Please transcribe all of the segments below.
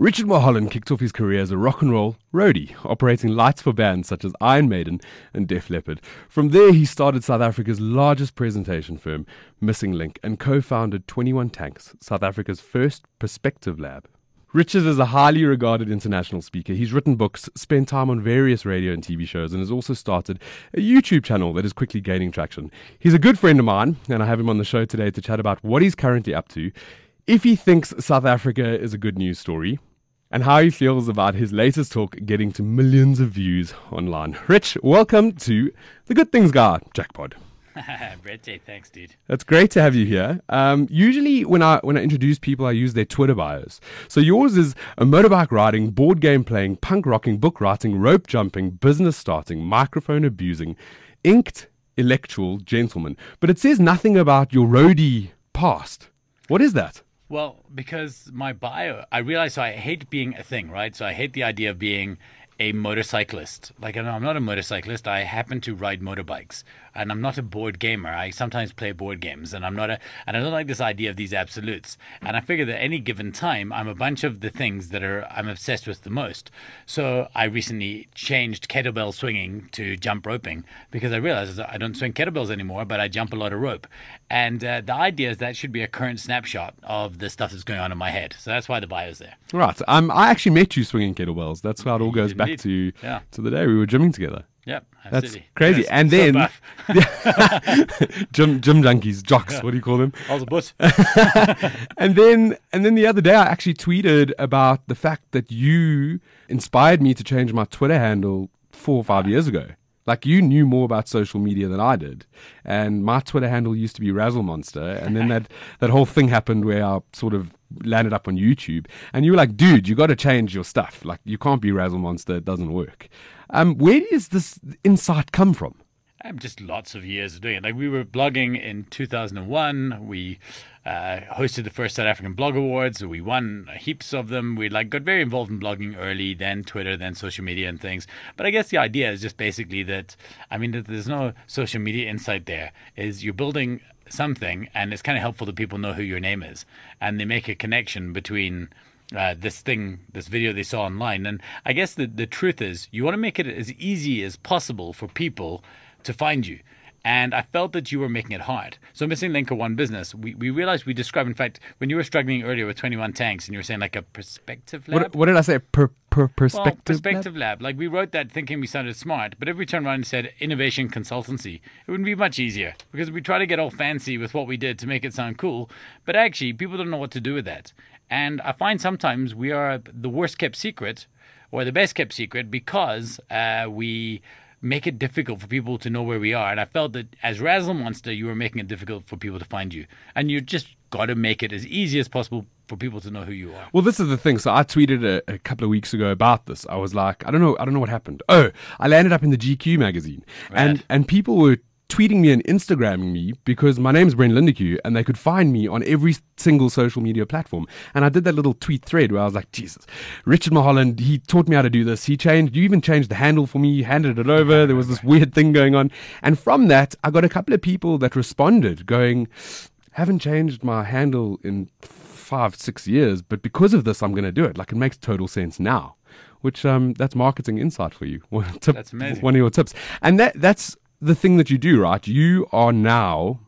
Richard Mulholland kicked off his career as a rock and roll roadie, operating lights for bands such as Iron Maiden and Def Leppard. From there, he started South Africa's largest presentation firm, Missing Link, and co founded 21 Tanks, South Africa's first perspective lab. Richard is a highly regarded international speaker. He's written books, spent time on various radio and TV shows, and has also started a YouTube channel that is quickly gaining traction. He's a good friend of mine, and I have him on the show today to chat about what he's currently up to, if he thinks South Africa is a good news story, and how he feels about his latest talk getting to millions of views online. Rich, welcome to the Good Things Guy Jackpot. Brett J, thanks, dude. That's great to have you here. Um, usually, when I when I introduce people, I use their Twitter bios. So yours is a motorbike riding, board game playing, punk rocking, book writing, rope jumping, business starting, microphone abusing, inked electoral gentleman. But it says nothing about your roadie past. What is that? Well, because my bio, I realize so I hate being a thing, right? So I hate the idea of being a motorcyclist. Like, I'm not a motorcyclist. I happen to ride motorbikes, and I'm not a board gamer. I sometimes play board games, and I'm not a, and I don't like this idea of these absolutes. And I figure that any given time, I'm a bunch of the things that are I'm obsessed with the most. So I recently changed kettlebell swinging to jump roping because I realized I don't swing kettlebells anymore, but I jump a lot of rope. And uh, the idea is that should be a current snapshot of the stuff that's going on in my head. So that's why the bio's there. Right. Um, I actually met you swinging kettlebells. That's how it all goes back to Yeah. to the day we were gymming together. Yep, That's crazy. Yes, and then gym gym junkies, jocks, what do you call them? I was a butt. and then and then the other day I actually tweeted about the fact that you inspired me to change my Twitter handle four or five years ago. Like you knew more about social media than I did, and my Twitter handle used to be Razzle Monster, and then that that whole thing happened where I sort of landed up on YouTube, and you were like, "Dude, you got to change your stuff. Like you can't be Razzle Monster; it doesn't work." Um, where does this insight come from? Um, just lots of years of doing it. Like we were blogging in 2001. We uh, hosted the first South African Blog Awards. We won heaps of them. We like got very involved in blogging early, then Twitter, then social media and things. But I guess the idea is just basically that I mean that there's no social media insight there. Is you're building something, and it's kind of helpful that people know who your name is, and they make a connection between uh, this thing, this video they saw online. And I guess the, the truth is, you want to make it as easy as possible for people to find you. And I felt that you were making it hard. So Missing Link or One Business, we, we realized we described, in fact, when you were struggling earlier with 21 tanks and you were saying like a perspective lab. What, what did I say? Per, per Well, perspective. perspective lab. Like we wrote that thinking we sounded smart, but if we turned around and said innovation consultancy, it wouldn't be much easier because we try to get all fancy with what we did to make it sound cool, but actually people don't know what to do with that. And I find sometimes we are the worst kept secret or the best kept secret because uh, we make it difficult for people to know where we are. And I felt that as Razzle Monster, you were making it difficult for people to find you. And you just got to make it as easy as possible for people to know who you are. Well, this is the thing. So I tweeted a, a couple of weeks ago about this. I was like, I don't know, I don't know what happened. Oh, I landed up in the GQ magazine, and and people were tweeting me and Instagramming me because my name's Brent Lindeque, and they could find me on every single social media platform. And I did that little tweet thread where I was like, Jesus, Richard Mulholland, he taught me how to do this. He changed, you even changed the handle for me, you handed it over. There was this weird thing going on, and from that, I got a couple of people that responded, going, haven't changed my handle in five, six years, but because of this, I'm going to do it. Like it makes total sense now. Which um, that's marketing insight for you. One tip, That's amazing. One of your tips, and that that's the thing that you do, right? You are now.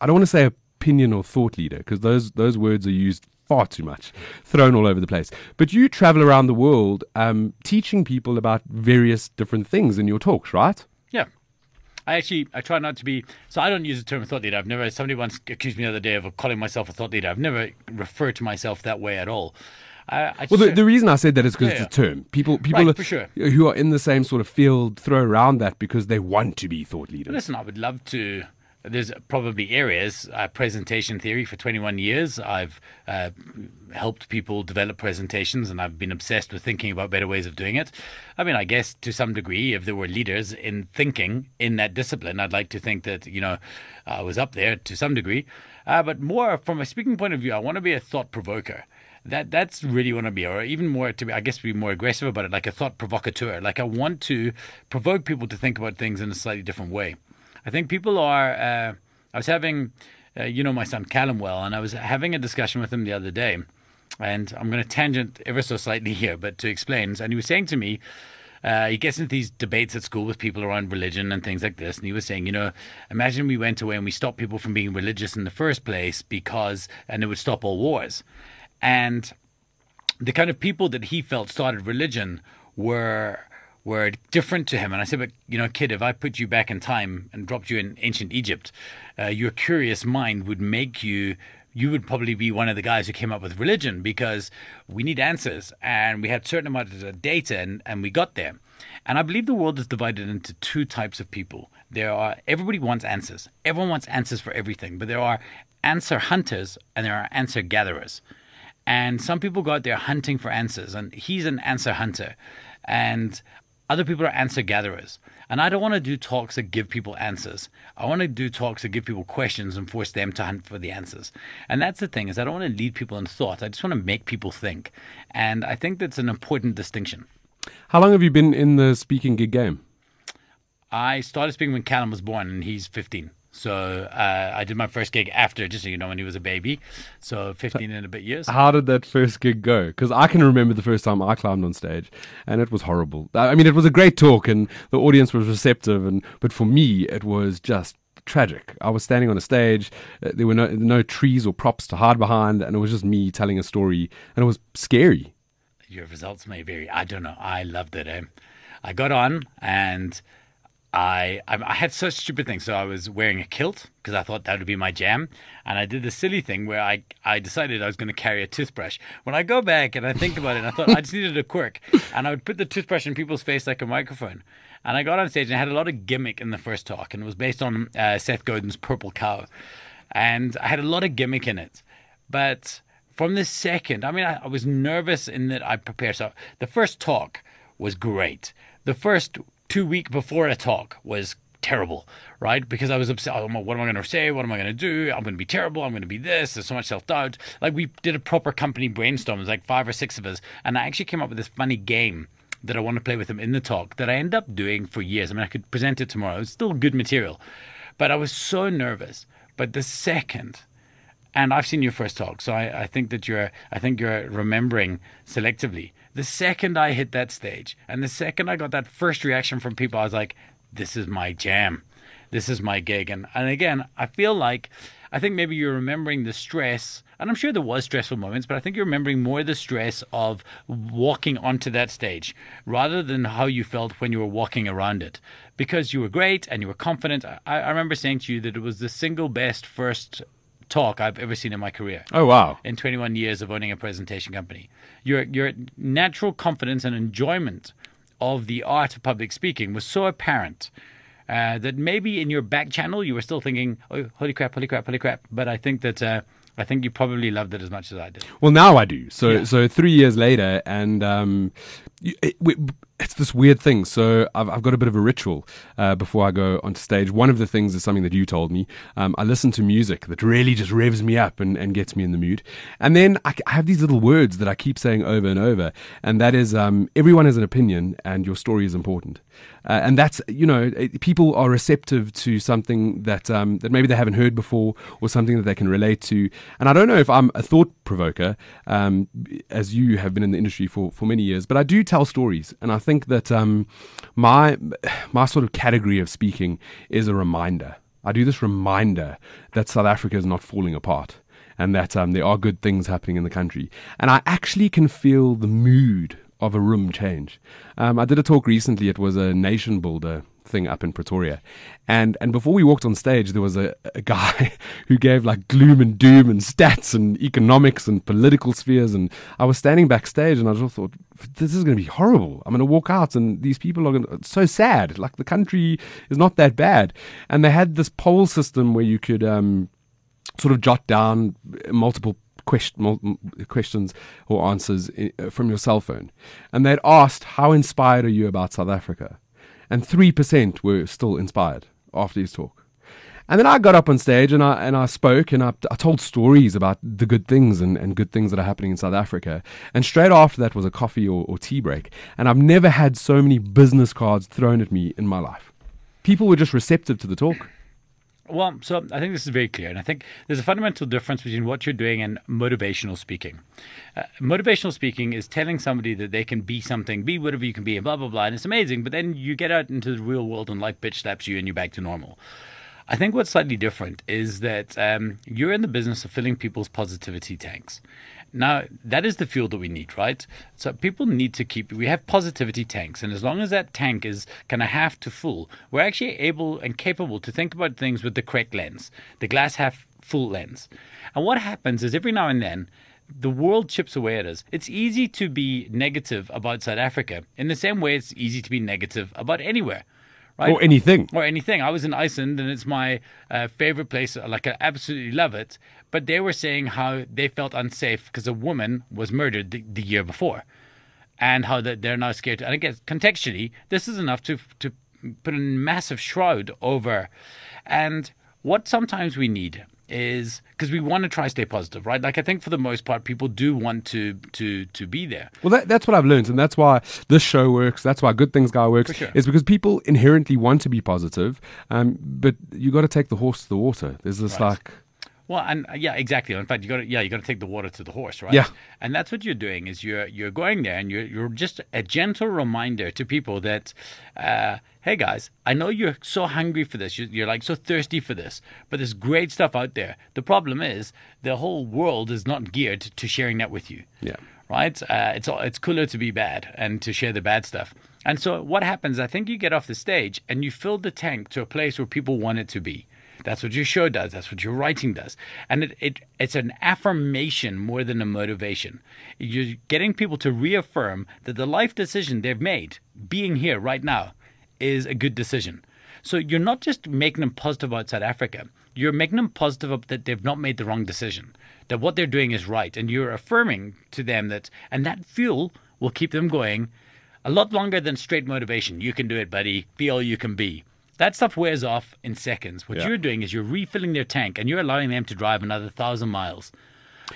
I don't want to say opinion or thought leader because those those words are used far too much, thrown all over the place. But you travel around the world, um, teaching people about various different things in your talks, right? Yeah. I actually I try not to be so I don't use the term thought leader. I've never somebody once accused me the other day of calling myself a thought leader. I've never referred to myself that way at all. I, I Well, the, the reason I said that is because Yeah, it's a term. People, people Right, are- sure. who are in the same sort of field throw around that because they want to be thought leaders. listen, I would love to there's probably areas, uh, presentation theory for 21 years. I've uh, helped people develop presentations and I've been obsessed with thinking about better ways of doing it. I mean, I guess to some degree, if there were leaders in thinking in that discipline, I'd like to think that, you know, I was up there to some degree. Uh, but more from a speaking point of view, I want to be a thought provoker that that's really want to be, or even more to be, I guess, be more aggressive about it, like a thought provocateur. Like I want to provoke people to think about things in a slightly different way. I think people are. Uh, I was having, uh, you know, my son Callum well, and I was having a discussion with him the other day, and I'm going to tangent ever so slightly here, but to explain. And he was saying to me. Uh, he gets into these debates at school with people around religion and things like this. And he was saying, you know, imagine we went away and we stopped people from being religious in the first place because, and it would stop all wars. And the kind of people that he felt started religion were were different to him. And I said, but you know, kid, if I put you back in time and dropped you in ancient Egypt, uh, your curious mind would make you. You would probably be one of the guys who came up with religion because we need answers and we had certain amount of data and, and we got there. And I believe the world is divided into two types of people. There are everybody wants answers. Everyone wants answers for everything, but there are answer hunters and there are answer gatherers. And some people go out there hunting for answers, and he's an answer hunter. And other people are answer gatherers. And I don't want to do talks that give people answers. I want to do talks that give people questions and force them to hunt for the answers. And that's the thing is I don't want to lead people in thought. I just want to make people think. And I think that's an important distinction. How long have you been in the speaking gig game? I started speaking when Callum was born and he's 15. So uh, I did my first gig after, just so you know, when he was a baby. So 15 and a bit years. How did that first gig go? Because I can remember the first time I climbed on stage, and it was horrible. I mean, it was a great talk, and the audience was receptive, and but for me, it was just tragic. I was standing on a stage. Uh, there were no, no trees or props to hide behind, and it was just me telling a story, and it was scary. Your results may vary. I don't know. I loved it. Eh? I got on and I, I had such stupid things. So I was wearing a kilt because I thought that would be my jam, and I did the silly thing where I I decided I was going to carry a toothbrush. When I go back and I think about it, I thought I just needed a quirk, and I would put the toothbrush in people's face like a microphone. And I got on stage and I had a lot of gimmick in the first talk, and it was based on uh, Seth Godin's Purple Cow, and I had a lot of gimmick in it, but from the second, I mean, I, I was nervous in that I prepared. So the first talk was great. The first two week before a talk was terrible, right? Because I was upset. Oh, what am I going to say? What am I going to do? I'm going to be terrible. I'm going to be this. There's so much self doubt. Like we did a proper company brainstorm. Was like five or six of us, and I actually came up with this funny game that I want to play with them in the talk that I end up doing for years. I mean, I could present it tomorrow. It's still good material, but I was so nervous. But the second and I've seen your first talk, so I, I, think that you're I think you're remembering selectively. The second I hit that stage, and the second I got that first reaction from people, I was like, "This is my jam, this is my gig." And and again, I feel like I think maybe you're remembering the stress, and I'm sure there was stressful moments, but I think you're remembering more the stress of walking onto that stage rather than how you felt when you were walking around it. Because you were great and you were confident. I, I remember saying to you that it was the single best first talk I've ever seen in my career. Oh wow! In 21 years of owning a presentation company, your your natural confidence and enjoyment of the art of public speaking was so apparent. Uh, that maybe in your back channel you were still thinking, "Oh, holy crap, holy crap, holy crap!" But I think that uh, I think you probably loved it as much as I did. Well, now I do. So, yeah. so three years later, and um, it, it, it's this weird thing. So I've, I've got a bit of a ritual uh, before I go onto stage. One of the things is something that you told me. Um, I listen to music that really just revs me up and, and gets me in the mood. And then I, I, have these little words that I keep saying over and over. And that is um, everyone has an opinion and your story is important. Uh, and that's, you know, people are receptive to something that, um, that maybe they haven't heard before or something that they can relate to. And I don't know if I'm a thought provoker, um, as you have been in the industry for, for many years, but I do tell stories. And I think that um, my my sort of category of speaking is a reminder. I do this reminder that South Africa is not falling apart and that um, there are good things happening in the country. And I actually can feel the mood of a room change. Um, I did a talk recently. It was a nation builder thing up in Pretoria, and and before we walked on stage, there was a, a guy who gave like gloom and doom and stats and economics and political spheres, and I was standing backstage and I just thought this is going to be horrible. I'm going to walk out and these people are going to, so sad. Like the country is not that bad, and they had this poll system where you could um, sort of jot down multiple questions or answers from your cell phone. And they'd asked, How inspired are you about South Africa? And 3% were still inspired after his talk. And then I got up on stage and I, and I spoke and I, I told stories about the good things and, and good things that are happening in South Africa. And straight after that was a coffee or, or tea break. And I've never had so many business cards thrown at me in my life. People were just receptive to the talk. Well, so I think this is very clear. And I think there's a fundamental difference between what you're doing and motivational speaking. Uh, motivational speaking is telling somebody that they can be something, be whatever you can be, and blah, blah, blah. And it's amazing. But then you get out into the real world and life bitch slaps you and you're back to normal. I think what's slightly different is that um, you're in the business of filling people's positivity tanks. Now, that is the fuel that we need, right? So people need to keep, we have positivity tanks. And as long as that tank is kind of half to full, we're actually able and capable to think about things with the correct lens, the glass half full lens. And what happens is every now and then, the world chips away at us. It's easy to be negative about South Africa in the same way it's easy to be negative about anywhere. Right? Or anything. Or anything. I was in Iceland and it's my uh, favorite place. Like, I absolutely love it. But they were saying how they felt unsafe because a woman was murdered the, the year before and how that they're now scared. And I guess contextually, this is enough to, to put a massive shroud over. And what sometimes we need is because we want to try to stay positive, right? Like I think for the most part, people do want to to to be there. Well, that, that's what I've learned, and that's why this show works. That's why Good Things Guy works. Sure. Is because people inherently want to be positive, um, but you got to take the horse to the water. There's this right. like well, and uh, yeah, exactly. In fact, you got to yeah, you got to take the water to the horse, right? Yeah. And that's what you're doing is you're you're going there and you're you're just a gentle reminder to people that, uh, hey guys, I know you're so hungry for this, you're, you're like so thirsty for this, but there's great stuff out there. The problem is the whole world is not geared to sharing that with you. Yeah. Right. Uh, it's it's cooler to be bad and to share the bad stuff. And so what happens? I think you get off the stage and you fill the tank to a place where people want it to be. That's what your show does. That's what your writing does. And it, it it's an affirmation more than a motivation. You're getting people to reaffirm that the life decision they've made, being here right now, is a good decision. So you're not just making them positive about South Africa. You're making them positive that they've not made the wrong decision. That what they're doing is right. And you're affirming to them that and that fuel will keep them going a lot longer than straight motivation. You can do it, buddy. Be all you can be. That stuff wears off in seconds. What yeah. you're doing is you're refilling their tank and you're allowing them to drive another thousand miles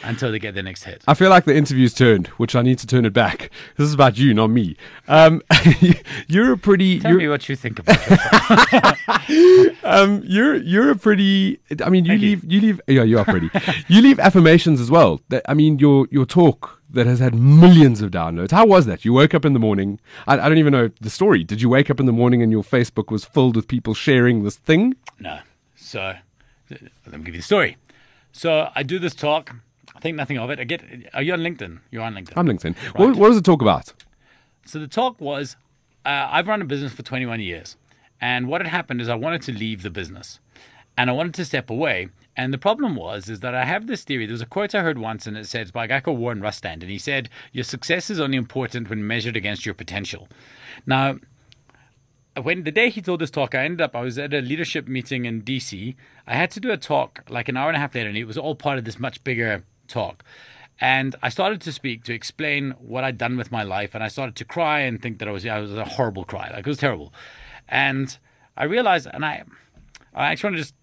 until they get their next hit. I feel like the interview's turned, which I need to turn it back. This is about you, not me. Um, you're a pretty. Tell me what you think about um, you're you're a pretty. I mean, you Thank leave you. you leave. Yeah, you are pretty. you leave affirmations as well. That, I mean, your your talk that has had millions of downloads. How was that? You woke up in the morning. I, I don't even know the story. Did you wake up in the morning and your Facebook was filled with people sharing this thing? No. So let me give you the story. So I do this talk. I think nothing of it. I get. Are you on LinkedIn? You're on LinkedIn. I'm LinkedIn. Right. What, what does it talk about? So the talk was, uh, I've run a business for 21 years, and what had happened is I wanted to leave the business, and I wanted to step away. And the problem was is that I have this theory. There was a quote I heard once, and it said by a guy called Warren Rustand, and he said, "Your success is only important when measured against your potential." Now, when the day he told this talk, I ended up I was at a leadership meeting in DC. I had to do a talk like an hour and a half later, and it was all part of this much bigger talk. And I started to speak to explain what I'd done with my life, and I started to cry and think that I was I was a horrible cry, like it was terrible. And I realized, and I I actually want to just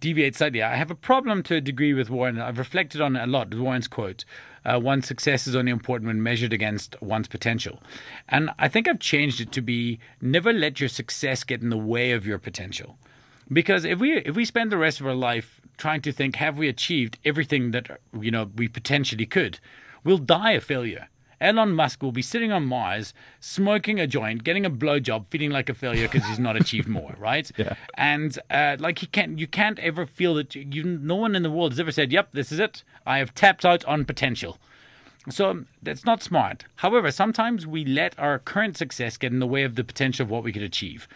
deviate slightly. I have a problem to a degree with Warren. I've reflected on it a lot. Warren's quote: uh, "One's success is only important when measured against one's potential," and I think I've changed it to be: never let your success get in the way of your potential. Because if we if we spend the rest of our life trying to think, have we achieved everything that you know we potentially could, we'll die a failure. Elon Musk will be sitting on Mars, smoking a joint, getting a blowjob, feeling like a failure because he's not achieved more, right? Yeah. And uh, like he can't, you can't ever feel that you. No one in the world has ever said, "Yep, this is it. I have tapped out on potential." So that's not smart. However, sometimes we let our current success get in the way of the potential of what we could achieve.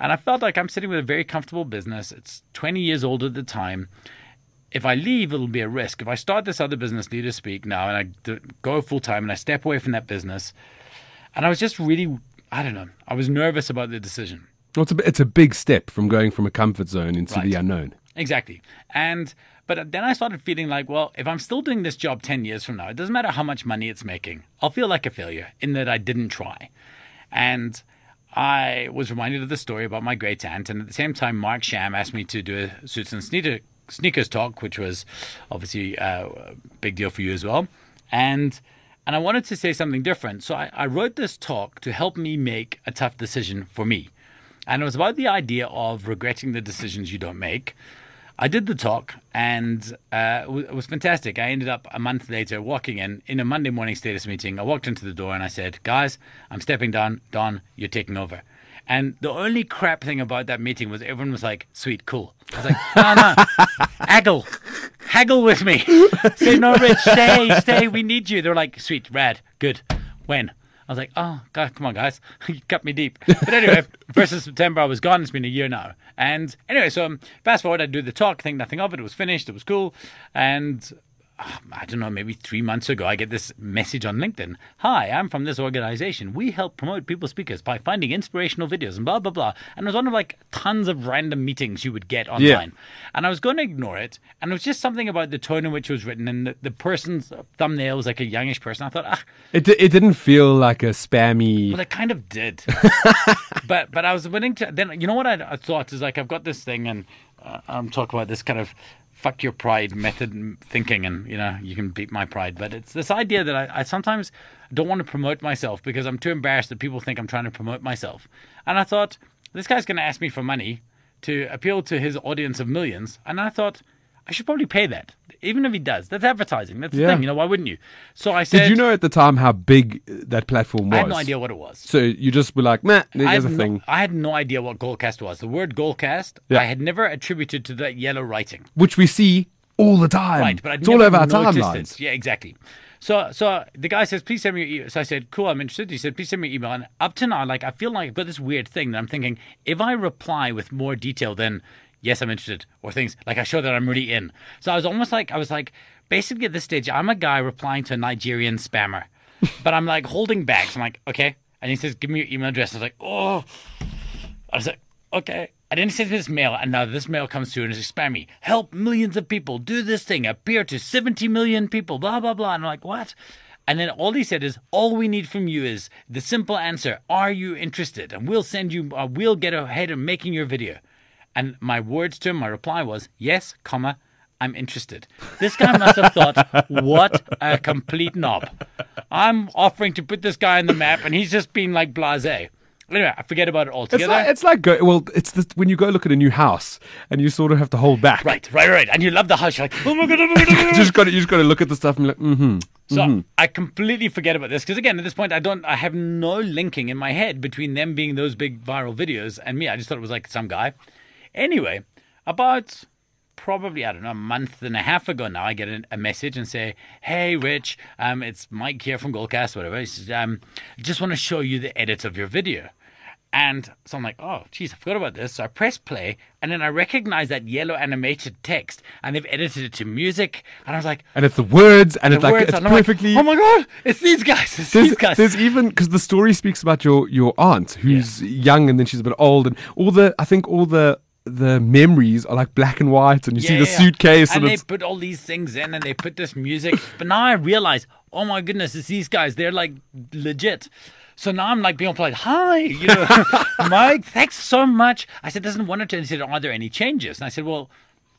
And I felt like I'm sitting with a very comfortable business. It's 20 years old at the time. If I leave, it'll be a risk. If I start this other business, Leader Speak, now, and I go full time and I step away from that business, and I was just really, I don't know, I was nervous about the decision. Well, it's a, it's a big step from going from a comfort zone into Right. the unknown. Exactly. And but then I started feeling like, well, if I'm still doing this job 10 years from now, it doesn't matter how much money it's making. I'll feel like a failure in that I didn't try. And I was reminded of the story about my great aunt, and at the same time, Mark Sham asked me to do a suits and sneaker, sneakers talk, which was obviously uh, a big deal for you as well. And and I wanted to say something different, so I, I wrote this talk to help me make a tough decision for me. And it was about the idea of regretting the decisions you don't make. I did the talk, and uh, it it was fantastic. I ended up a month later walking in in a Monday morning status meeting. I walked into the door and I said, "Guys, I'm stepping down. Don, you're taking over." And the only crap thing about that meeting was everyone was like, "Sweet, cool." I was like, "No, no, haggle, haggle with me. Say no, Rich, stay, stay. We need you." They're like, "Sweet, rad, good. When?" I was like, oh, God, come on, guys. you cut me deep. But anyway, 1st of September, I was gone. It's been a year now. And anyway, so um, fast forward, I do the talk, think nothing of it. It was finished. It was cool. And I don't know, maybe three months ago, I get this message on LinkedIn. Hi, I'm from this organization. We help promote people speakers by finding inspirational videos and blah, blah, blah. And it was one of like tons of random meetings you would get online. And I was going to ignore it. And it was just something about the tone in which it was written and the, the person's thumbnail was like a youngish person. I thought, ah, It, di- it didn't feel like a spammy. well, it kind of did, but but I was willing to. Then you know what I, I thought is like I've got this thing, and uh, I'm talking about this kind of fuck your pride method thinking, and you know you can beat my pride, but it's this idea that I, I sometimes don't want to promote myself because I'm too embarrassed that people think I'm trying to promote myself, and I thought this guy's going to ask me for money to appeal to his audience of millions, and I thought. I should probably pay that, even if he does. That's advertising. That's the Yeah. thing, you know. Why wouldn't you? So I said, Did you know at the time how big uh, that platform was? I had no idea what it was. So you just were like, nah, I there's a had, thing. no, I had no idea what Goalcast was. The word Goalcast, Yeah. I had never attributed to that yellow writing. Which we see all the time. Right, but I'd it's all never over our noticed timelines. Yeah, exactly. So, so the guy says, "Please send me your email." So I said, "Cool, I'm interested." He said, "Please send me your email." And up to now, like I feel like I've got this weird thing that I'm thinking: if I reply with more detail than "Yes, I'm interested," or things like I show that I'm really in. So I was almost like I was like, basically at this stage, I'm a guy replying to a Nigerian spammer, but I'm like holding back. So I'm like, okay. And he says, "Give me your email address." I was like, "Oh." I was like, okay. And then he sends me this mail, and now this mail comes through and it's spammy. Help millions of people do this thing, appear to 70 million people, blah, blah, blah. And I'm like, what? And then all he said is, all we need from you is the simple answer, are you interested? And we'll send you, uh, we'll get ahead of making your video. And my words to him, my reply was, yes, comma, I'm interested. This guy must have thought, what a complete knob. I'm offering to put this guy on the map, and he's just been like blasé. Anyway, I forget about it It's altogether. like, it's like go, well, it's the, when you go look at a new house and you sort of have to hold back. Right, right, right. And you love the house. You're like, oh my god, oh my god, oh my You god. just got to, you just got to look at the stuff and be like, mm-hmm. So I completely forget about this because again, at this point, I don't, I have no linking in my head between them being those big viral videos and me. I just thought it was like some guy. Anyway, about probably I don't know a month and a half ago now, I get a, message and say, "Hey, Rich, um, it's Mike here from Goalcast, whatever. He says, um, just want to show you the edit of your video." And so I'm like, oh, geez, I forgot about this. So I press play, and then I recognize that yellow animated text, and they've edited it to music. And I was like, And it's the words and the it's like, it's and I'm like, perfectly. oh my god, it's these guys. It's there's, these guys. there's even because the story speaks about your your aunt who's young and then she's a bit old and all the I think all the the memories are like black and white and you see the yeah. suitcase and, and, they put all these things in and they put this music. but now I realize, oh my goodness, it's these guys. They're like legit. So now I'm like being polite. Hi, you know, Mike, thanks so much. I said, doesn't one or two. And he said, are there any changes? And I said, well,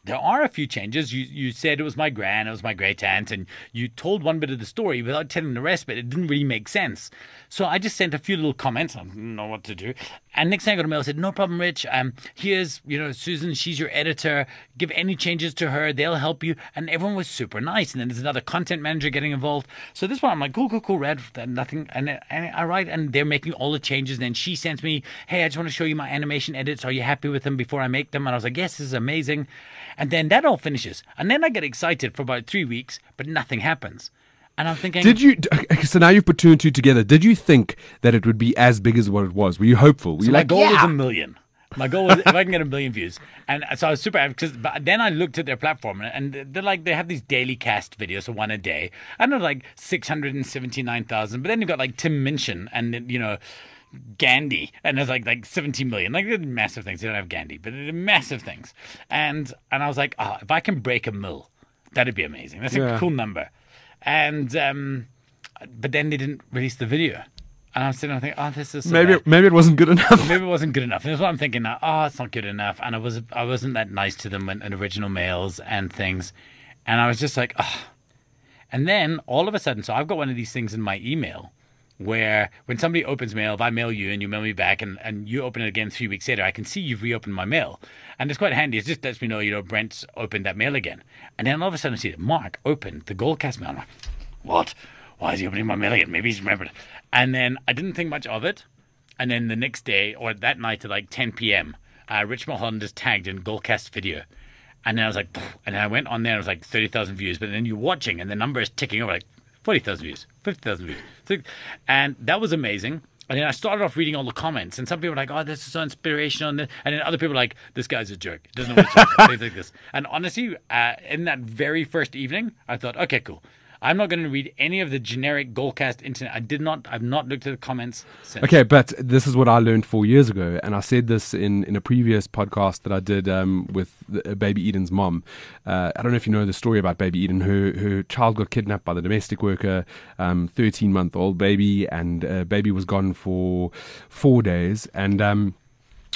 there are a few changes. You you said it was my gran, it was my great aunt, and you told one bit of the story without telling the rest, but it didn't really make sense. So I just sent a few little comments. I didn't know what to do. And next thing I got a mail said, "No problem, Rich. Um, here's you know Susan. She's your editor. Give any changes to her. They'll help you." And everyone was super nice. And then there's another content manager getting involved. So this one, I'm like, "Cool, cool, cool, Red. Nothing." And and I write, and they're making all the changes. And then she sends me, "Hey, I just want to show you my animation edits. Are you happy with them before I make them?" And I was like, "Yes, this is amazing." And then that all finishes. And then I get excited for about three weeks, but nothing happens. And I'm thinking, Did you? So now you've put two and two together. Did you think that it would be as big as what it was? Were you hopeful? Were you my like, goal yeah. was a million. My goal was if I can get a million views, and so I was super happy because. But then I looked at their platform, and they're like they have these daily cast videos, so one a day. I know like six hundred and seventy nine thousand, but then you've got like Tim Minchin and you know. Gandhi, and there's like like 17 million, like massive things. They don't have Gandhi, but massive things. And and I was like, oh, if I can break a mill, that'd be amazing. That's Yeah. a cool number. And um, but then they didn't release the video, and I'm sitting there thinking, oh, this is so Maybe bad. maybe it wasn't good enough. maybe it wasn't good enough. And that's what I'm thinking now. Oh, it's not good enough. And I was I wasn't that nice to them in, in original mails and things, and I was just like, oh. And then all of a sudden, so I've got one of these things in my email where when somebody opens mail, if I mail you and you mail me back and, and you open it again three weeks later, I can see you've reopened my mail. And it's quite handy. It just lets me know, you know, Brent's opened that mail again. And then all of a sudden I see that Mark opened the Goalcast mail. I'm like, what? Why is he opening my mail again? Maybe he's remembered. And then I didn't think much of it. And then the next day or that night at like 10 p.m., uh, Rich Mulholland is tagged in Goalcast video. And then I was like, "Pff," and I went on there, and it was like 30,000 views. But then you're watching, and the number is ticking over like 40,000 views, 50,000 views. So, and that was amazing. And then I started off reading all the comments, and some people were like, oh, this is so inspirational. And then, other people were like, this guy's a jerk. Doesn't know what like this. And honestly, uh, in that very first evening, I thought, okay, cool. I'm not going to read any of the generic Goalcast internet. I did not, I've not looked at the comments since. Okay, but this is what I learned four years ago, and I said this in, in a previous podcast that I did um, with the, uh, Baby Eden's mom. Uh, I don't know if you know the story about Baby Eden. Her her child got kidnapped by the domestic worker, um, thirteen month old baby, and uh, baby was gone for four days, and um,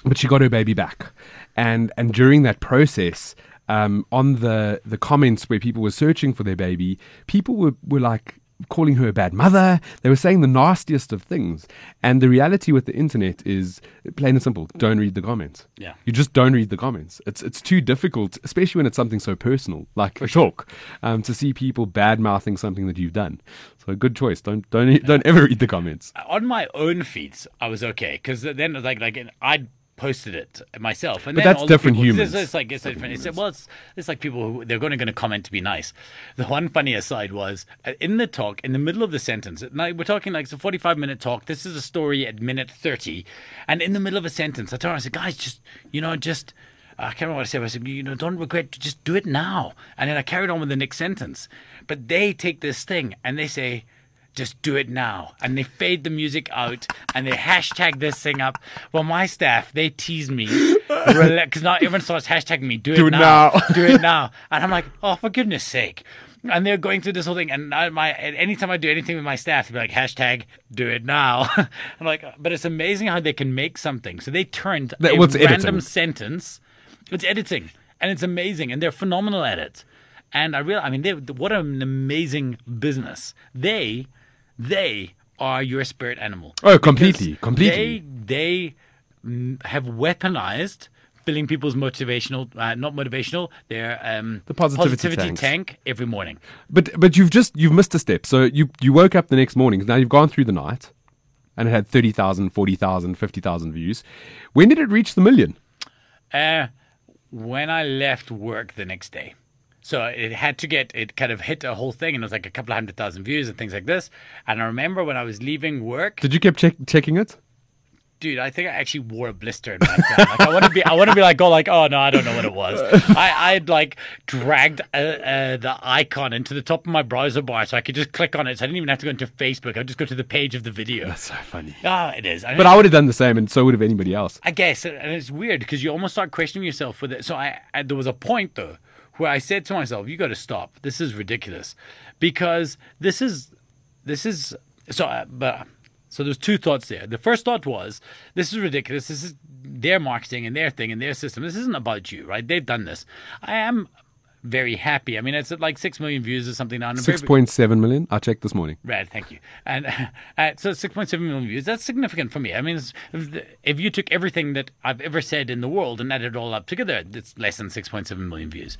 but she got her baby back, and and during that process. Um, on the, the comments where people were searching for their baby, people were, were like calling her a bad mother. They were saying the nastiest of things. And the reality with the internet is plain and simple: don't read the comments. Yeah. you just don't read the comments. It's it's too difficult, especially when it's something so personal like a talk, um, to see people bad mouthing something that you've done. So good choice. Don't don't don't ever read the comments. on my own feeds, I was okay because then like like I posted it myself, and But then that's different people- humans. It's, it's like it's different. It's, well, it's it's like people who they're going to going to comment to be nice. The one funny aside was uh, in the talk, in the middle of the sentence. Now we're talking like it's a forty-five minute talk. This is a story at minute thirty, and in the middle of a sentence, I told her, I said, guys, just you know, just. I can't remember what I said. but I said, you know, don't regret. Just do it now. And then I carried on with the next sentence. But they take this thing and they say, just do it now. And they fade the music out and they hashtag this thing up. Well, my staff, they tease me because now everyone starts hashtagging me, do it, Do it now. now. do it now. And I'm like, oh, for goodness sake. And they're going through this whole thing. And I, my, anytime I do anything with my staff, they'll be like, hashtag do it now. I'm like, but it's amazing how they can make something. So they turned That- a random editing. sentence. It's editing. And it's amazing. And they're phenomenal at it. And I real, I mean, they, what an amazing business. They, they are your spirit animal. Oh, completely, Because completely. They, they mm, have weaponized filling people's motivational, uh, not motivational, their um, The positivity tanks. tank every morning. But but you've just you've missed a step. So you you woke up the next morning. Now you've gone through the night, and it had 30,000, 40,000, 50,000 views. When did it reach the million? Uh, when I left work the next day. So it had to get, it kind of hit a whole thing and it was like a couple of hundred thousand views and things like this. And I remember when I was leaving work, Did you keep check, checking it? dude, I think I actually wore a blister in my gun. Like I want to be, I want to be like, go like, oh no, I don't know what it was. I, I'd like dragged uh, uh, the icon into the top of my browser bar so I could just click on it. So I didn't even have to go into Facebook. I'd just go to the page of the video. That's so funny. Ah, it is. I But I would have done the same, and so would have anybody else. I guess, and it's weird because you almost start questioning yourself with it. So I, I there was a point though where I said to myself, "You got to stop. This is ridiculous," because this is this is so. Uh, but so there's two thoughts there. The first thought was, "This is ridiculous. This is their marketing and their thing and their system. This isn't about you, right? They've done this. I am." Very happy. I mean, it's at like six million views or something now. and I'm 6.7 million. I checked this morning. Right, thank you. And uh, so 6.7 million views, that's significant for me. I mean, if, you took everything that I've ever said in the world and added it all up together, it's less than 6.7 million views.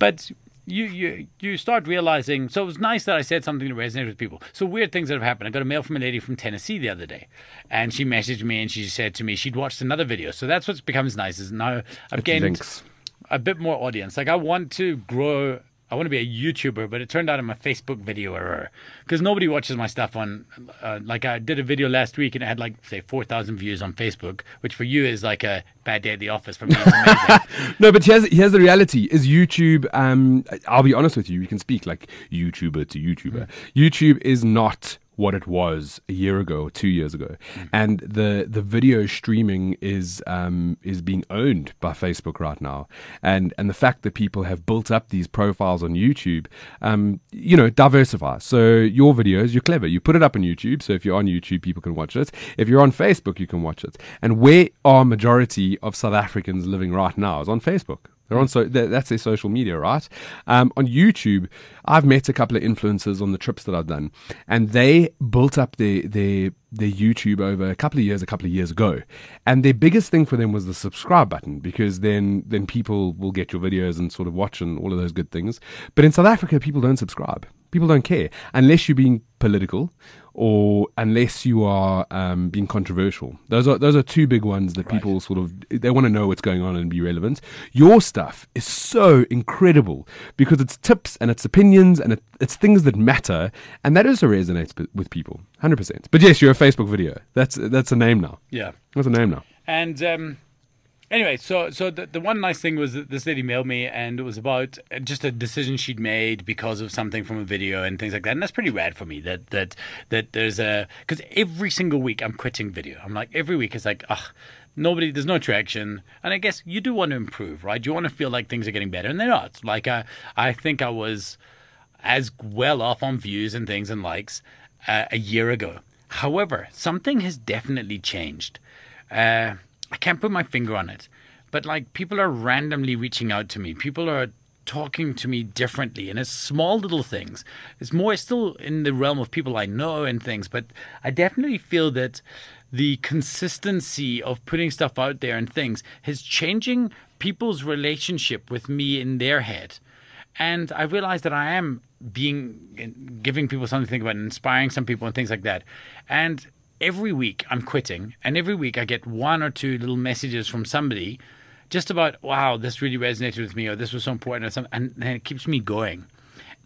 But you, you, you start realizing, so it was nice that I said something that resonated with people. So weird things that have happened. I got a mail from a lady from Tennessee the other day, and she messaged me and she said to me she'd watched another video. So that's what becomes nice is now I've It gained links. A bit more audience. Like I want to grow I want to be a YouTuber, but it turned out I'm a Facebook error because nobody watches my stuff on. Uh, like I did a video last week and it had like say four thousand views on Facebook, which for you is like a bad day at the office. For me, no, but here's here's the reality: is YouTube. Um, I'll be honest with you. You can speak like YouTuber to YouTuber. YouTube is not what it was a year ago or two years ago, mm. and the the video streaming is um, is being owned by Facebook right now, and and the fact that people have built up these profiles on YouTube, um, you know, diversify. So your videos, you're clever. You put it up on YouTube, so if you're on YouTube, people can watch it. If you're on Facebook, you can watch it. And where are majority of South Africans living right now is on Facebook. They're on so that's their social media, right? Um, on YouTube, I've met a couple of influencers on the trips that I've done, and they built up their their their YouTube over a couple of years, a couple of years ago, and their biggest thing for them was the subscribe button because then then people will get your videos and sort of watch and all of those good things. But in South Africa, people don't subscribe. People don't care unless you're being political or unless you are um, being controversial. Those are those are two big ones that right. people sort of they want to know what's going on and be relevant. Your stuff is so incredible because it's tips and it's opinions and it, it's things that matter, and that also resonates with people, hundred percent. But yes, you're a Facebook video. That's that's a name now. Yeah, that's a name now. And um, Anyway, so so the, the one nice thing was that this lady mailed me, and it was about just a decision she'd made because of something from a video and things like that. And that's pretty rad for me. That that that there's a because every single week I'm quitting video. I'm like every week it's like ugh. Nobody, there's no traction, and I guess you do want to improve, right? You want to feel like things are getting better, and they're not. Like I, I think I was as well off on views and things and likes uh, a year ago. However, something has definitely changed. Uh, I can't put my finger on it, but like people are randomly reaching out to me. People are talking to me differently and it's small little things. It's more still in the realm of people i know and things but i definitely feel that the consistency of putting stuff out there and things is changing people's relationship with me in their head. And i realize that i am being giving people something to think about and inspiring some people and things like that. And every week I'm quitting, and every week I get one or two little messages from somebody just about, wow, this really resonated with me, or this was so important, or something, and, and it keeps me going.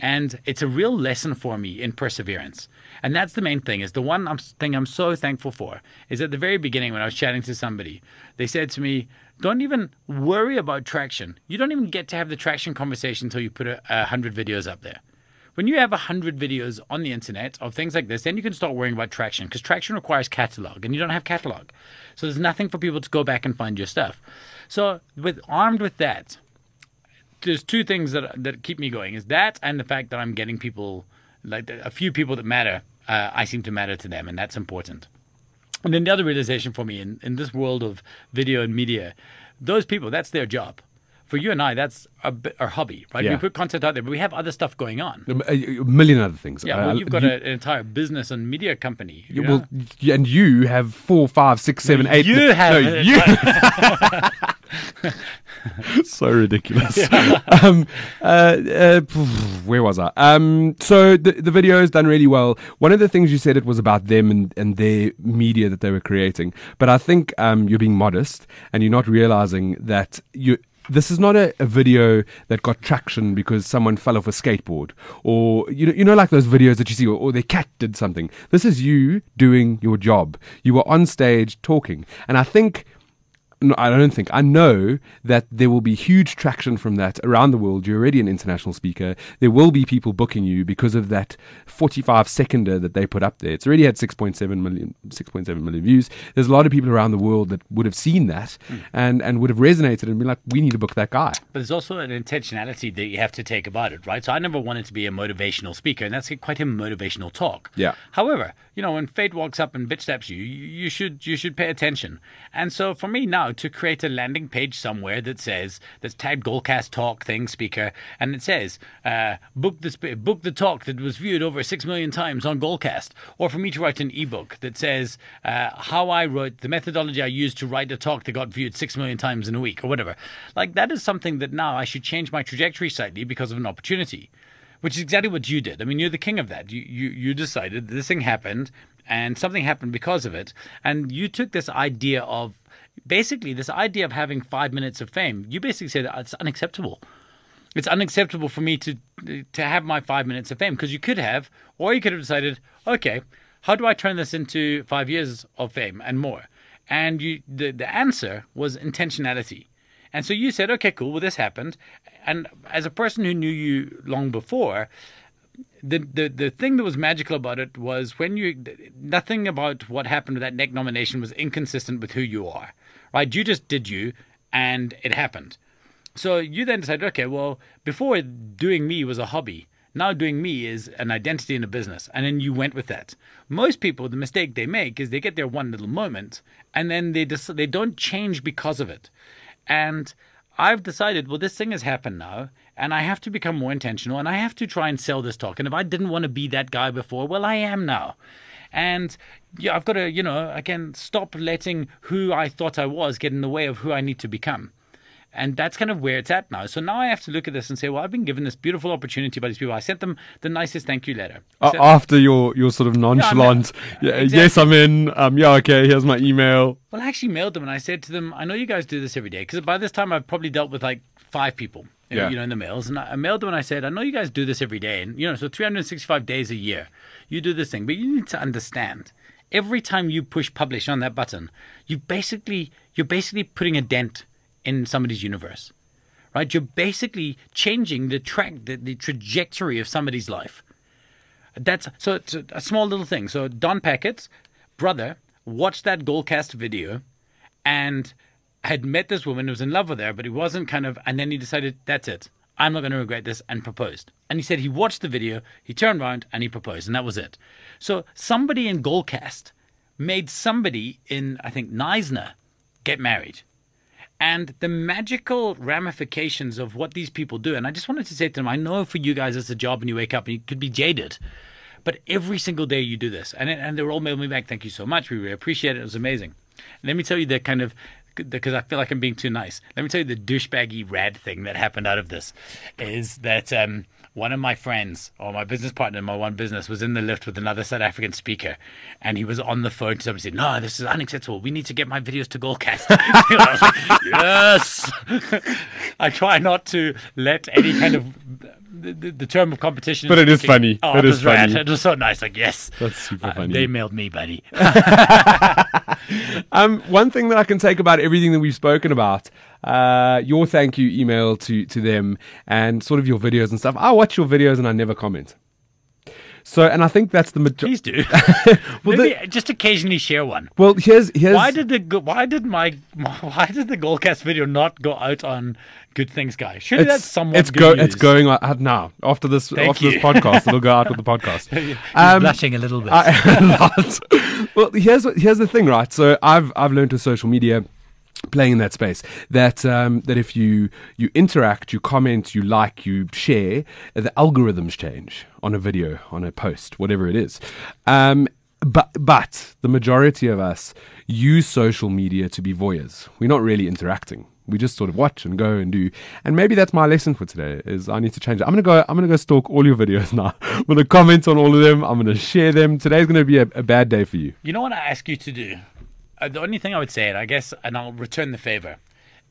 And it's a real lesson for me in perseverance. And that's the main thing. Is the one thing I'm so thankful for is at the very beginning when I was chatting to somebody, they said to me, "Don't even worry about traction. You don't even get to have the traction conversation until you put a, a hundred videos up there." When you have 100 videos on the internet of things like this, then you can start worrying about traction because traction requires catalog and you don't have catalog. So there's nothing for people to go back and find your stuff. So with armed with that, there's two things that that keep me going is that and the fact that I'm getting people like a few people that matter. Uh, I seem to matter to them, and that's important. And then the other realization for me in, in this world of video and media, those people, that's their job for you and I, that's a, our hobby, right? Yeah. We put content out there, but we have other stuff going on. A, million other things. Yeah, well, uh, you've got you, a, an entire business and media company. You well, and you have four, five, six, seven, no, eight. You have. No, you. so ridiculous. Yeah. Um, uh, uh, where was I? Um, so the the video has done really well. One of the things you said it was about them and, and their media that they were creating, but I think um, you're being modest and you're not realizing that you this is not a, a, video that got traction because someone fell off a skateboard or you know you know like those videos that you see or, or their cat did something. This is you doing your job. You were on stage talking. And i think no, I don't think. I know that there will be huge traction from that around the world. You're already an international speaker. There will be people booking you because of that 45 seconder that they put up there. It's already had 6.7 million, 6.7 million views. There's a lot of people around the world that would have seen that mm. and, and would have resonated and been like, we need to book that guy. But there's also an intentionality that you have to take about it, right? So I never wanted to be a motivational speaker, and that's quite a motivational talk. Yeah. However, you know, when fate walks up and bitch slaps you, you should you should pay attention. And so for me now, to create a landing page somewhere that says that's tagged Goalcast Talk thing speaker, and it says uh, book the book the talk that was viewed over six million times on Goalcast, or for me to write an ebook that says uh, how I wrote the methodology I used to write a talk that got viewed six million times in a week, or whatever. Like that is something that now I should change my trajectory slightly because of an opportunity which is exactly what you did. I mean, you're the king of that. You you you decided this thing happened, and something happened because of it, and you took this idea of basically this idea of having five minutes of fame, you basically said it's unacceptable. it's unacceptable for me to to have my five minutes of fame because you could have, or you could have decided, okay, how do I turn this into five years of fame and more? And you, the the answer was intentionality. And so you said, okay, cool. Well, this happened, and as a person who knew you long before, the, the the thing that was magical about it was when you nothing about what happened with that neck nomination was inconsistent with who you are, right? You just did you, and it happened. So you then decided, okay, well, before doing me was a hobby, now doing me is an identity in a business, and then you went with that. Most people, the mistake they make is they get their one little moment, and then they just they don't change because of it, and I've decided, well, this thing has happened now, and I have to become more intentional, and I have to try and sell this talk. And if I didn't want to be that guy before, well, I am now. And yeah, I've got to, you know, again, stop letting who I thought I was get in the way of who I need to become. And that's kind of where it's at now. So now I have to look at this and say, well, I've been given this beautiful opportunity by these people. I sent them the nicest thank you letter. Uh, after your, your sort of nonchalant, yeah, exactly. yes, I'm in. Um, yeah, okay, here's my email. Well, I actually mailed them and I said to them, I know you guys do this every day because by this time I've probably dealt with like five people. Yeah. You know, in the mails, and I mailed them and I said, I know you guys do this every day, and you know, so 365 days a year, you do this thing, but you need to understand every time you push publish on that button, you basically you're basically putting a dent in somebody's universe, right? You're basically changing the track, the, the trajectory of somebody's life. That's so it's a, a small little thing. So Don Packett's brother watched that Goalcast video and had met this woman who was in love with her, but he wasn't kind of, and then he decided, that's it. I'm not going to regret this, and proposed. And he said he watched the video, he turned around, and he proposed, and that was it. So somebody in Goalcast made somebody in, I think, Knysna get married and the magical ramifications of what these people do. And I just wanted to say to them, I know for you guys it's a job and you wake up and you could be jaded, but every single day you do this. And, and they were all mailing me back, thank you so much. We really appreciate it. It was amazing. And let me tell you the kind of because I feel like I'm being too nice. Let me tell you the douchebaggy rad thing that happened out of this is that um, one of my friends or my business partner in my one business was in the lift with another South African speaker, and he was on the phone to somebody said, "No, this is unacceptable. We need to get my videos to Goalcast." like, yes. I try not to let any kind of the, the, the, term of competition. But it is funny. Oh, it, it is funny. It was so nice. Like, yes. That's super uh, funny. They mailed me, buddy. um, one thing that I can take about everything that we've spoken about, uh, your thank you email to, to them and sort of your videos and stuff. I watch your videos and I never comment. So, and I think that's the majority. Please do. well, Maybe the, just occasionally share one. Well, here's here's why did the why did my why did the Goalcast video not go out on Good Things Guy? Surely that's somewhat it's go news. it's going out now after this Thank after you. this podcast. It'll go out with the podcast. You're um, blushing a little bit. I, well, here's here's the thing, right? So I've I've learned with social media playing in that space that um, that if you you interact you comment you like you share the algorithms change on a video on a post whatever it is. Um, but but the majority of us use social media to be voyeurs. We're not really interacting. We just sort of watch and go and do. And maybe that's my lesson for today is i need to change it. I'm gonna go i'm gonna go stalk all your videos now. I'm gonna comment on all of them. I'm gonna share them. Today's gonna be a, a bad day for you. You know what i ask you to do? Uh, the only thing I would say, and I guess, and I'll return the favor,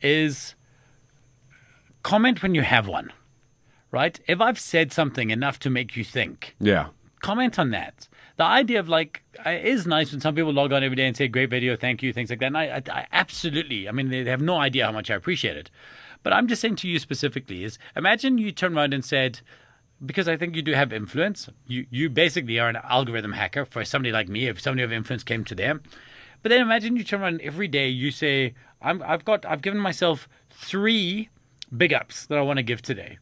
is comment when you have one, right? If I've said something enough to make you think, yeah, comment on that. The idea of like uh, it is nice when some people log on every day and say great video, thank you, things like that. And I, I, I absolutely, I mean, they have no idea how much I appreciate it. But I'm just saying to you specifically is imagine you turn around and said, because I think you do have influence. You you basically are an algorithm hacker for somebody like me. If somebody of influence came to them, but then imagine you turn around every day, you say, I'm, I've got, I've given myself three big ups that I want to give today.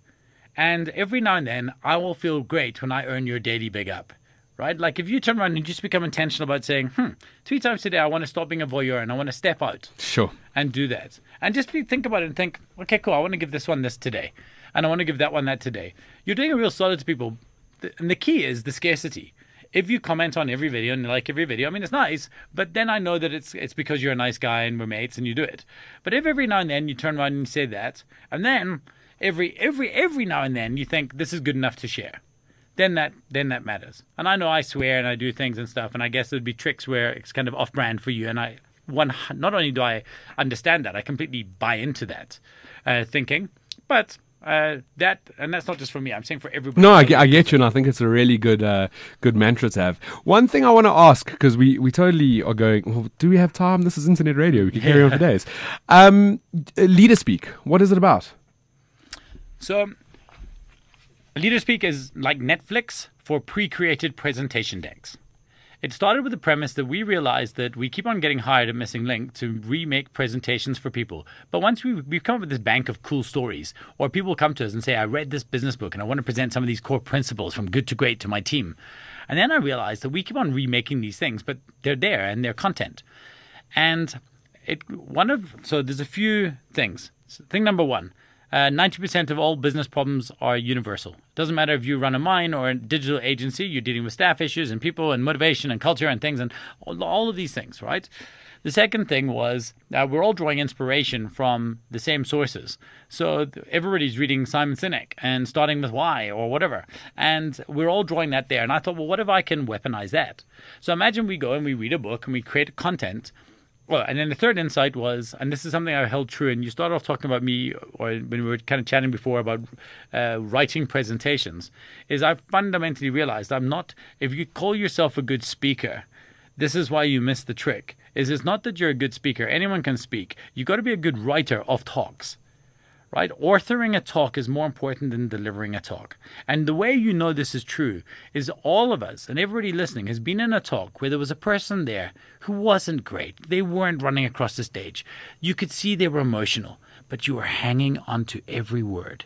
And every now and then, I will feel great when I earn your daily big up, right? Like if you turn around and just become intentional about saying, hmm, three times today, I want to stop being a voyeur and I want to step out. Sure. And do that. And just be, think about it and think, okay, cool, I want to give this one this today. And I want to give that one that today. You're doing a real solid to people. And the key is the scarcity if you comment on every video and like every video, I mean, it's nice, but then I know that it's it's because you're a nice guy and we're mates and you do it. But if every now and then you turn around and you say that, and then every every every now and then you think this is good enough to share, then that then that matters. And I know I swear and I do things and stuff, and I guess there'd be tricks where it's kind of off brand for you. And I one not only do I understand that, I completely buy into that uh, thinking, but uh, that, and that's not just for me. I'm saying for everybody. No, I get, I get you, and I think it's a really good, uh, good mantra to have. One thing I want to ask because we, we totally are going. Well, do we have time? This is internet radio. We can carry on for days. Um, leader speak. What is it about? So, LeaderSpeak is like Netflix for pre-created presentation decks. It started with the premise that we realized that we keep on getting hired at Missing Link to remake presentations for people. But once we, we come up with this bank of cool stories, or people come to us and say, I read this business book and I want to present some of these core principles from good to great to my team. And then I realized that we keep on remaking these things, but they're there and they're content. And it one of so there's a few things. So thing number one, uh, 90% of all business problems are universal. Doesn't matter if you run a mine or a digital agency, you're dealing with staff issues and people and motivation and culture and things and all, all of these things, right? The second thing was uh, we're all drawing inspiration from the same sources. So everybody's reading Simon Sinek and starting with why or whatever. And we're all drawing that there. And I thought, well, what if I can weaponize that? So imagine we go and we read a book and we create content well, and then the third insight was, and this is something I held true, and you started off talking about me, or when we were kind of chatting before about uh, writing presentations, is I fundamentally realized I'm not, if you call yourself a good speaker, this is why you miss the trick, is it's not that you're a good speaker, anyone can speak. You've got to be a good writer of talks right? Authoring a talk is more important than delivering a talk. And the way you know this is true is all of us and everybody listening has been in a talk where there was a person there who wasn't great. They weren't running across the stage. You could see they were emotional, but you were hanging on to every word.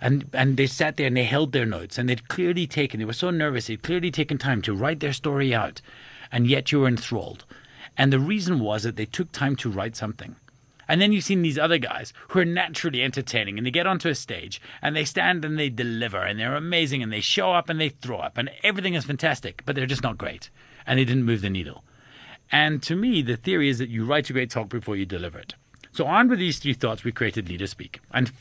And, and they sat there and they held their notes and they'd clearly taken, they were so nervous, they'd clearly taken time to write their story out. And yet you were enthralled. And the reason was that they took time to write something. And then you've seen these other guys who are naturally entertaining and they get onto a stage and they stand and they deliver and they're amazing and they show up and they throw up and everything is fantastic, but they're just not great. And they didn't move the needle. And to me, the theory is that you write a great talk before you deliver it. So, armed with these three thoughts, we created Leader Speak and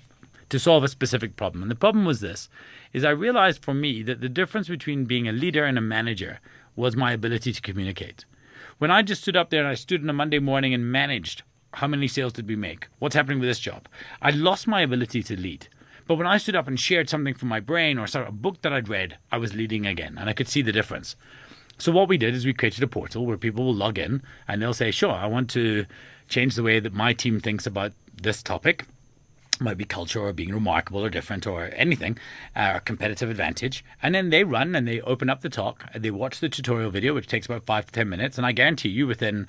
to solve a specific problem. And the problem was this is I realized for me that the difference between being a leader and a manager was my ability to communicate. When I just stood up there and I stood on a Monday morning and managed how many sales did we make? What's happening with this job? I lost my ability to lead. But when I stood up and shared something from my brain or a book that I'd read, I was leading again and I could see the difference. So what we did is we created a portal where people will log in and they'll say, sure, I want to change the way that my team thinks about this topic might be culture or being remarkable or different or anything, uh, competitive advantage. And then they run and they open up the talk. They watch the tutorial video, which takes about five to 10 minutes. And I guarantee you, within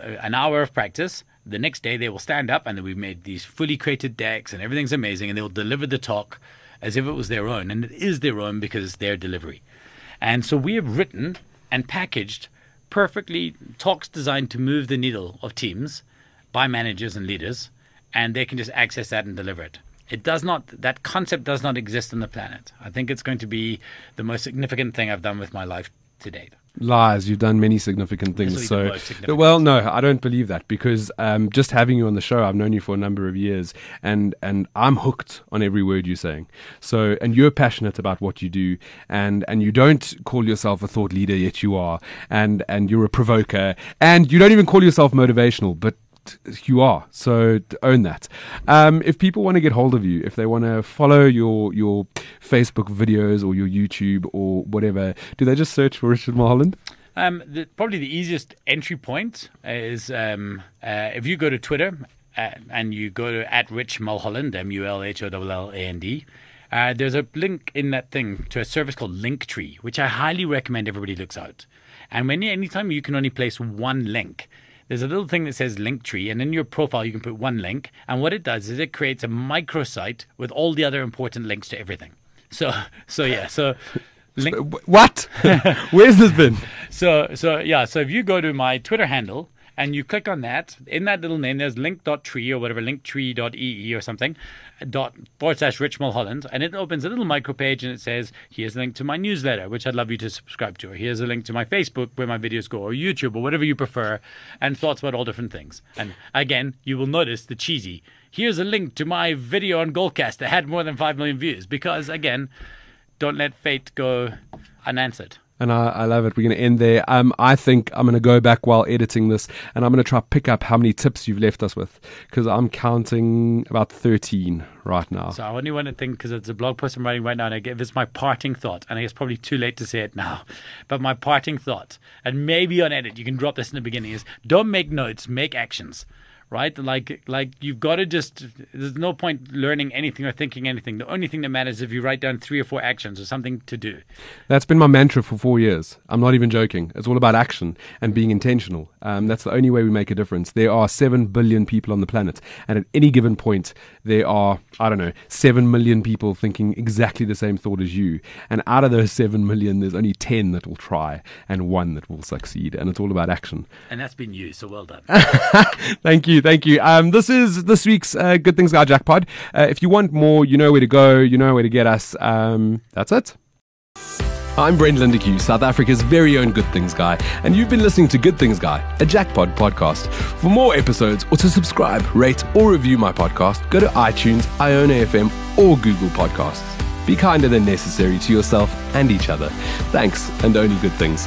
an hour of practice, the next day they will stand up and we've made these fully created decks and everything's amazing. And they will deliver the talk as if it was their own. And it is their own because it's their delivery. And so we have written and packaged perfectly talks designed to move the needle of teams by managers and leaders and they can just access that and deliver it. It does not, that concept does not exist on the planet. I think it's going to be the most significant thing I've done with my life to date. Lies. You've done many significant things. So, significant well, no, I don't believe that because um, just having you on the show, I've known you for a number of years, and and I'm hooked on every word you're saying. So, and you're passionate about what you do, and and you don't call yourself a thought leader, yet you are, and and you're a provoker, and you don't even call yourself motivational, but you are. So own that. Um, if people want to get hold of you, if they want to follow your your Facebook videos or your YouTube or whatever, do they just search for Richard Mulholland? Um, the, probably the easiest entry point is um, uh, if you go to Twitter uh, and you go to at Rich Mulholland, M U L H O L L A N D. Uh, there's a link in that thing to a service called Linktree, which I highly recommend everybody looks out. And when anytime you can only place one link, there's a little thing that says Linktree, and in your profile you can put one link. And what it does is it creates a microsite with all the other important links to everything. So, so yeah, so. Link- what? Where's this been? So, so yeah, so if you go to my Twitter handle, and you click on that. In that little name, there's link.tree or whatever, linktree.ee or something, dot forward slash Rich Mulholland, and it opens a little micro page and it says, here's a link to my newsletter, which I'd love you to subscribe to, or here's a link to my Facebook where my videos go, or YouTube, or whatever you prefer, and thoughts about all different things. And again, you will notice the cheesy. Here's a link to my video on Goalcast that had more than 5 million views, because again, don't let fate go unanswered. And I, I love it. We're going to end there. Um, I think I'm going to go back while editing this, and I'm going to try pick up how many tips you've left us with, because I'm counting about 13 right now. So I only want to think because it's a blog post I'm writing right now, and I give it's my parting thought, and I guess probably too late to say it now, but my parting thought, and maybe on edit you can drop this in the beginning is don't make notes, make actions right? Like like you've got to just there's no point learning anything or thinking anything. The only thing that matters is if you write down three or four actions or something to do. That's been my mantra for four years. I'm not even joking. It's all about action and being intentional. Um, that's the only way we make a difference. There are seven billion people on the planet, and at any given point, there are I don't know seven million people thinking exactly the same thought as you. And out of those seven million, there's only ten that will try and one that will succeed. And it's all about action. And that's been you. So well done. Thank you thank you. Um, this is this week's uh, Good Things Guy Jackpot. Uh, if you want more, you know where to go, you know where to get us. Um, that's it. I'm Brent Lindeque, South Africa's very own Good Things Guy, and you've been listening to Good Things Guy, a Jackpot podcast. For more episodes or to subscribe, rate, or review my podcast, go to iTunes, iono FM, or Google Podcasts. Be kinder than necessary to yourself and each other. Thanks, and only good things.